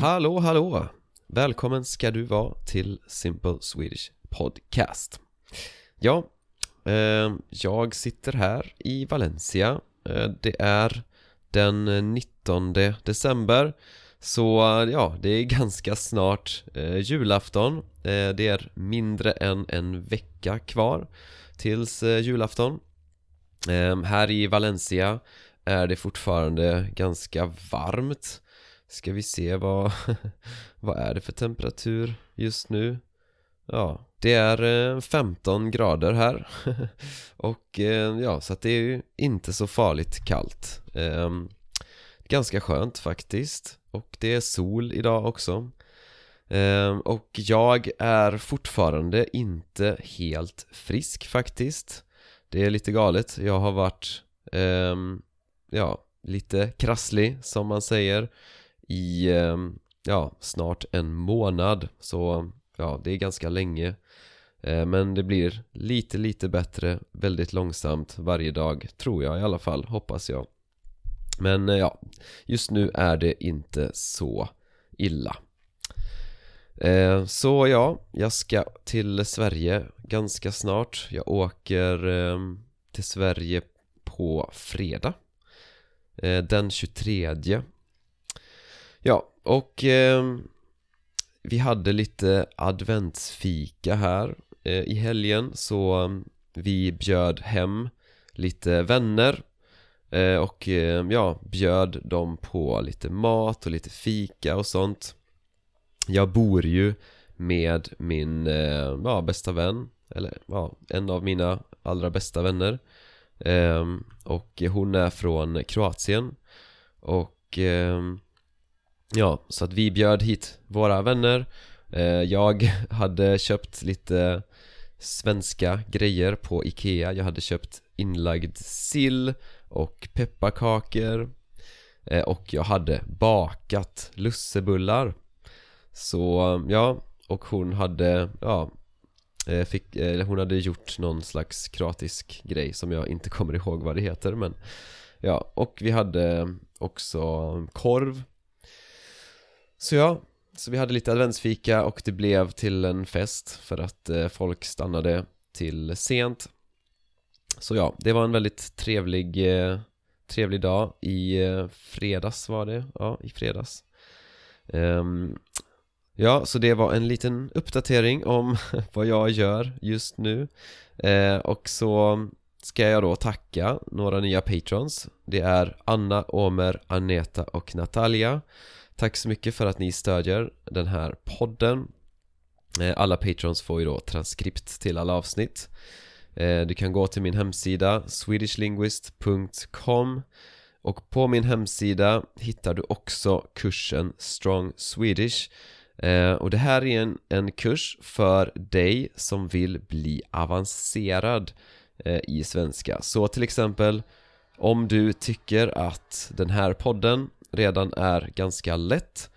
Mm. Hallå, hallå! Välkommen ska du vara till Simple Swedish Podcast. Ja, eh, jag sitter här i Valencia. Eh, det är den 19 december. Så ja, det är ganska snart eh, julafton. Eh, det är mindre än en vecka kvar tills eh, julafton. Eh, här i Valencia är det fortfarande ganska varmt. Ska vi se vad, vad är det för temperatur just nu? Ja, det är eh, 15 grader här. Och eh, ja, så att det är ju inte så farligt kallt. Ehm, ganska skönt faktiskt. Och det är sol idag också. Ehm, och jag är fortfarande inte helt frisk faktiskt. Det är lite galet, jag har varit ehm, Ja, lite krasslig som man säger. I, ehm, ja, snart en månad. Så ja, det är ganska länge. Eh, men det blir lite, lite bättre väldigt långsamt varje dag Tror jag i alla fall, hoppas jag. Men eh, ja, just nu är det inte så illa. Eh, så ja, jag ska till Sverige ganska snart. Jag åker ehm, till Sverige på fredag. Den 23 Ja, och ehm, vi hade lite adventsfika här. Eh, i helgen så ehm, vi bjöd hem lite vänner eh, och eh, ja, bjöd dem på lite mat och lite fika och sånt. Jag bor ju med min ehm, ja, bästa vän eller ja, en av mina allra bästa vänner. Och hon är från Kroatien. Och Ja, så att vi bjöd hit våra vänner. Eh, jag hade köpt lite svenska grejer på Ikea. Jag hade köpt inlagd sill och pepparkakor. Eh, och jag hade bakat lussebullar. Så ja, och hon hade, ja eh, fick, eller hon hade gjort någon slags kroatisk grej som jag inte kommer ihåg vad det heter men Ja, och vi hade också korv så ja, så vi hade lite adventsfika och det blev till en fest för att eh, folk stannade till sent. Så ja, det var en väldigt trevlig, eh, trevlig dag i eh, fredags var det, ja i fredags. Um, Ja, så det var en liten uppdatering om vad jag gör just nu. Eh, Och så ska jag då tacka några nya patrons. Det är Anna, Omer, Aneta och Natalia. Tack så mycket för att ni stödjer den här podden. Eh, alla patrons får ju då transkript till alla avsnitt. Eh, du kan gå till min hemsida swedishlinguist.com och på min hemsida hittar du också kursen Strong Swedish. Eh, och det här är en, en kurs för dig som vill bli avancerad i svenska. Så till exempel om du tycker att den här podden redan är ganska lätt.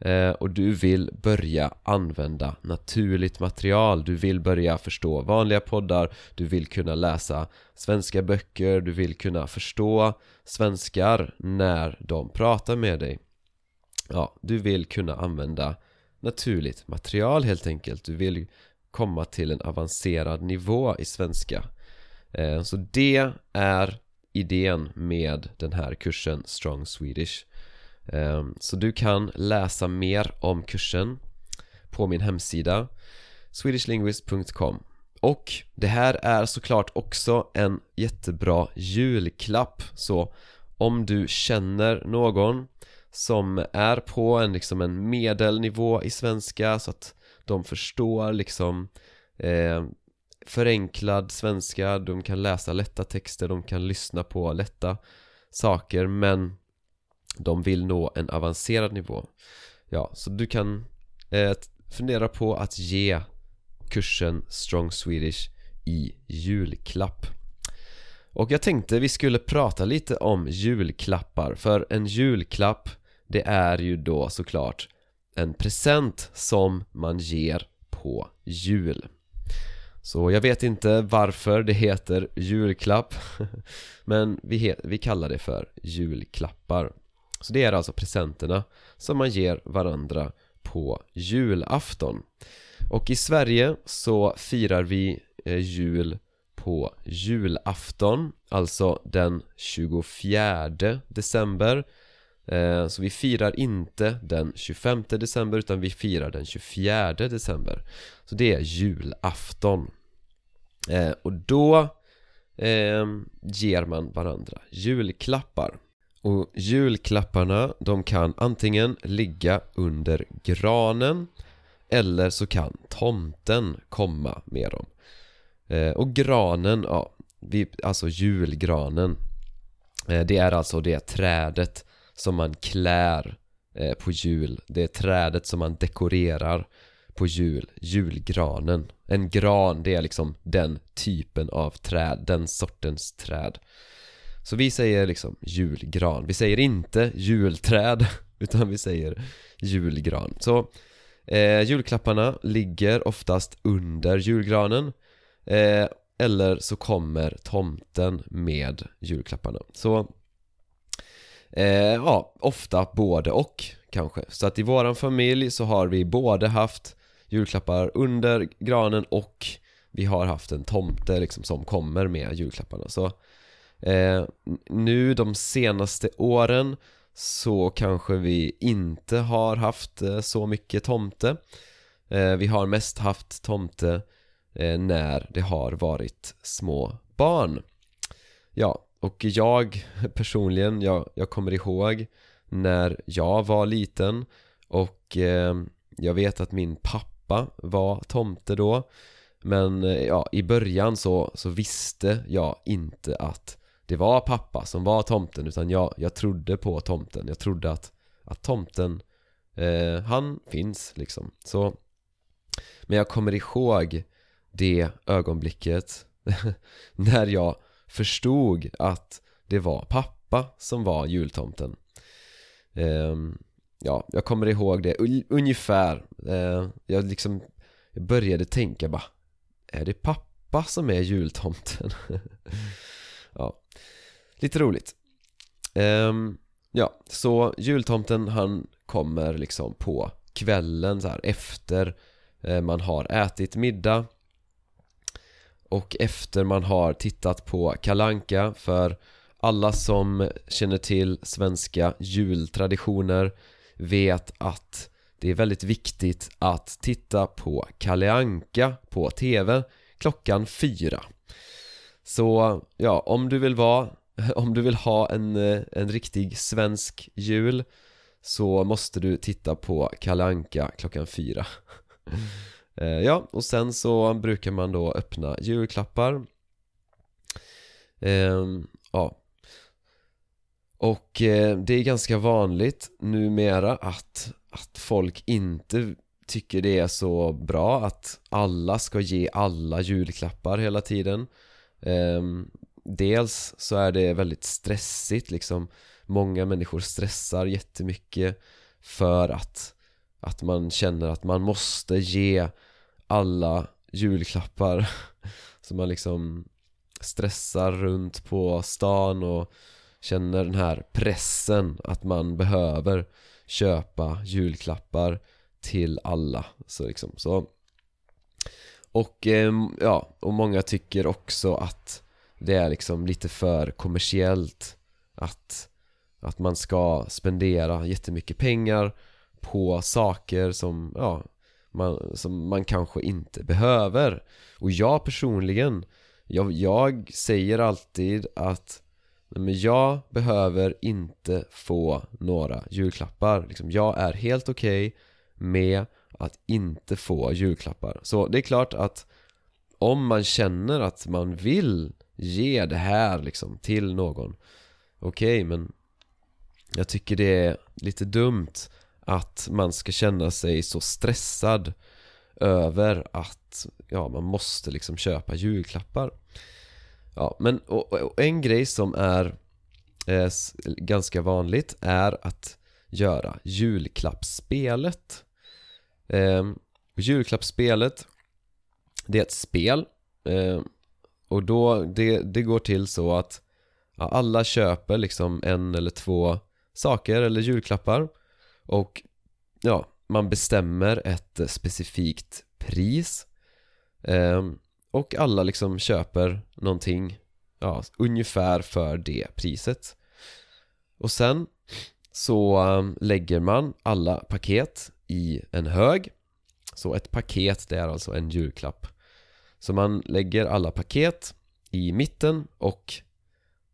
Eh, och du vill börja använda naturligt material. Du vill börja förstå vanliga poddar. Du vill kunna läsa svenska böcker. Du vill kunna förstå svenskar när de pratar med dig. Ja, du vill kunna använda naturligt material helt enkelt. Du vill komma till en avancerad nivå i svenska. Eh, så det är idén med den här kursen Strong Swedish. Ehm, så du kan läsa mer om kursen på min hemsida swedishlinguist.com och det här är såklart också en jättebra julklapp så om du känner någon som är på en, liksom en medelnivå i svenska så att de förstår liksom eh, förenklad svenska, de kan läsa lätta texter, de kan lyssna på lätta saker men de vill nå en avancerad nivå. Ja, så du kan eh, fundera på att ge kursen Strong Swedish i julklapp. Och jag tänkte vi skulle prata lite om julklappar För en julklapp det är ju då såklart en present som man ger på jul. Så jag vet inte varför det heter julklapp Men vi, he vi kallar det för julklappar. Så det är alltså presenterna som man ger varandra på julafton. Och i Sverige så firar vi eh, jul på julafton Alltså den 24 december. Eh, så vi firar inte den 25 december utan vi firar den 24 december. Så det är julafton. Eh, och då ger man varandra julklappar och julklapparna de kan antingen ligga under granen eller så kan tomten komma med dem. Eh, Och granen, ja, vi, alltså julgranen eh, Det är alltså det trädet som man klär eh, på jul. Det är trädet som man dekorerar på jul, julgranen. En gran, det är liksom den typen av träd, den sortens träd så vi säger liksom julgran. Vi säger inte julträd Utan vi säger julgran. Så eh, julklapparna ligger oftast under julgranen eh, Eller så kommer tomten med julklapparna. Så eh, Ja, ofta både och kanske. Så att i våran familj så har vi både haft julklappar under granen och vi har haft en tomte liksom som kommer med julklapparna. Så Eh, nu de senaste åren så kanske vi inte har haft eh, så mycket tomte. Eh, Vi har mest haft tomte eh, när det har varit små barn. Ja, och jag personligen, jag, jag kommer ihåg när jag var liten och eh, jag vet att min pappa var tomte då. Men eh, ja, i början så, så visste jag inte att det var pappa som var tomten utan jag, jag trodde på tomten. Jag trodde att, att tomten, eh, han finns liksom. Så Men jag kommer ihåg det ögonblicket När jag förstod att det var pappa som var jultomten. Eh, Ja, jag kommer ihåg det ungefär. Eh, Jag liksom Jag började tänka bara Är det pappa som är jultomten? ja. Lite roligt. Um, Ja, så jultomten han kommer liksom på kvällen så här efter eh, man har ätit middag och efter man har tittat på kalanka för alla som känner till svenska jultraditioner vet att det är väldigt viktigt att titta på Kalle Anka på TV klockan fyra. Så ja, om du vill vara om du vill ha en, eh, en riktig svensk jul så måste du titta på Kalanka klockan fyra. Eh, ja, och sen så brukar man då öppna julklappar. Ehm, ja. Och eh, det är ganska vanligt numera att, att folk inte tycker det är så bra att alla ska ge alla julklappar hela tiden. Ehm, dels så är det väldigt stressigt liksom. Många människor stressar jättemycket för att Att man känner att man måste ge alla julklappar. Så man liksom stressar runt på stan och känner den här pressen att man behöver köpa julklappar till alla. Så liksom så och ehm, ja, och många tycker också att det är liksom lite för kommersiellt att, att man ska spendera jättemycket pengar på saker som, ja, man, som man kanske inte behöver. Och jag personligen, jag, jag säger alltid att men jag behöver inte få några julklappar. Liksom, Jag är helt okej okay med att inte få julklappar. Så det är klart att om man känner att man vill ge det här liksom till någon Okej, okay, men jag tycker det är lite dumt att man ska känna sig så stressad över att ja, man måste liksom köpa julklappar. Ja, men och, och en grej som är eh, ganska vanligt är att göra julklappsspelet eh, Julklappsspelet Det är ett spel. Eh, och då, det, det går till så att ja, alla köper liksom en eller två saker eller julklappar. Och ja, man bestämmer ett specifikt pris. Eh, och alla liksom köper någonting ja, ungefär för det priset. Och sen så ehm, lägger man alla paket i en hög. Så ett paket det är alltså en julklapp. Så man lägger alla paket i mitten och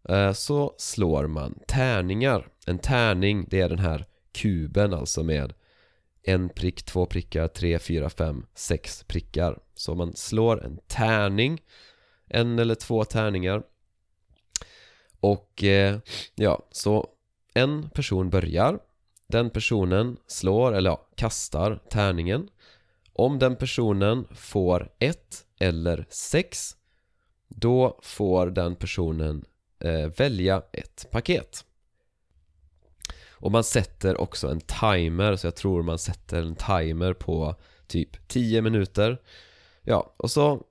eh, så slår man tärningar. En tärning det är den här kuben alltså med en prick, två prickar, tre, fyra, fem, sex prickar. Så man slår en tärning En eller två tärningar. Och eh, ja, så en person börjar. Den personen slår, eller ja, kastar tärningen. Om den personen får 1 eller 6 Då får den personen eh, välja ett paket. Och man sätter också en timer, så jag tror man sätter en timer på typ 10 minuter. Ja, och så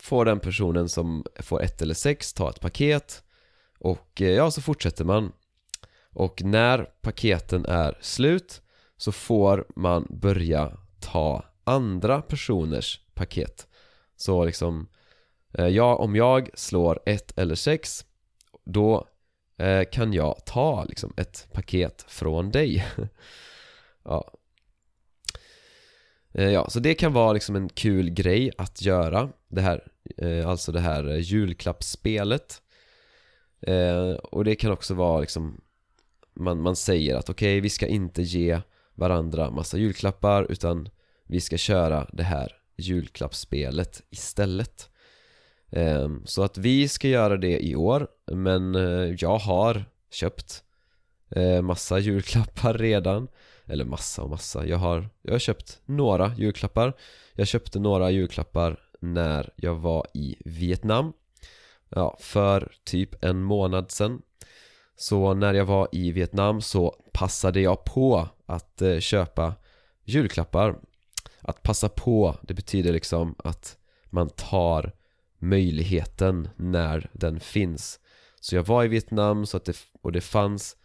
får den personen som får ett eller sex ta ett paket. Och eh, ja, så fortsätter man och när paketen är slut så får man börja ta andra personers paket. Så liksom, eh, ja, om jag slår ett eller sex Då eh, kan jag ta liksom ett paket från dig. Ja. Eh, ja, så det kan vara liksom en kul grej att göra Det här, alltså det här julklappsspelet. Och det kan också vara liksom man, man säger att okej, okay, vi ska inte ge varandra massa julklappar utan vi ska köra det här julklappsspelet istället. Ehm, så att vi ska göra det i år men eh, jag har köpt eh, massa julklappar redan. Eller massa och massa, jag har, jag har köpt några julklappar. Jag köpte några julklappar när jag var i Vietnam. Ja, för typ en månad sedan så när jag var i Vietnam så passade jag på att eh, köpa julklappar. Att passa på, det betyder liksom att man tar möjligheten när den finns. Så jag var i Vietnam så att det, och det fanns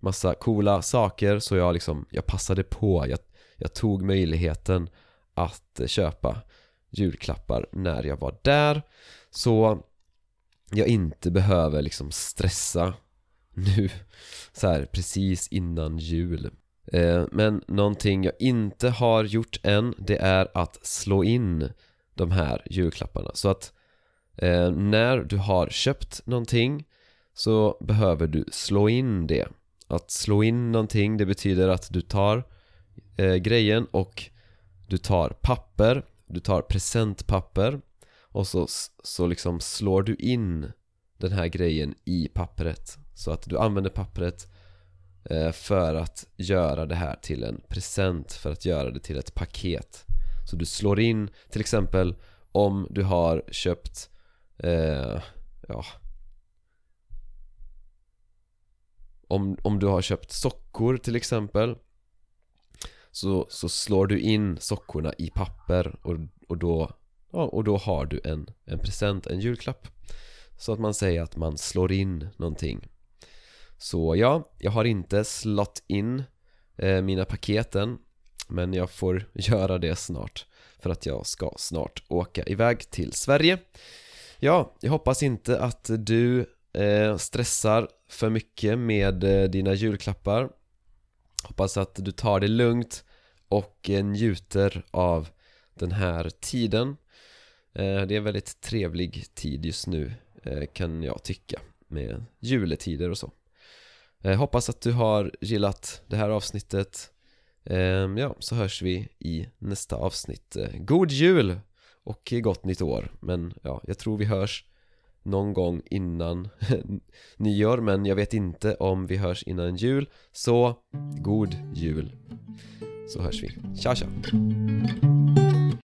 massa coola saker så jag liksom, jag passade på. Jag, jag tog möjligheten att eh, köpa julklappar när jag var där. Så jag inte behöver liksom stressa nu så här, precis innan jul. Eh, men någonting jag inte har gjort än det är att slå in de här julklapparna. Så att eh, när du har köpt någonting så behöver du slå in det. Att slå in någonting det betyder att du tar eh, grejen och du tar papper, du tar presentpapper och så, så liksom slår du in den här grejen i pappret så att du använder pappret eh, för att göra det här till en present, för att göra det till ett paket. Så du slår in, till exempel om du har köpt, eh, ja. Om, om du har köpt sockor till exempel så, så slår du in sockorna i papper och, och, då, ja, och då har du en, en present, en julklapp. Så att man säger att man slår in någonting så ja, jag har inte slått in eh, mina paketen Men jag får göra det snart För att jag ska snart åka iväg till Sverige. Ja, jag hoppas inte att du eh, stressar för mycket med eh, dina julklappar. Hoppas att du tar det lugnt och eh, njuter av den här tiden. Eh, Det är en väldigt trevlig tid just nu eh, kan jag tycka med juletider och så. Eh, hoppas att du har gillat det här avsnittet. Eh, Ja, så hörs vi i nästa avsnitt. Eh, God jul och gott nytt år. Men ja, jag tror vi hörs någon gång innan nyår Men jag vet inte om vi hörs innan jul. Så, god jul. Så hörs vi, tja tja.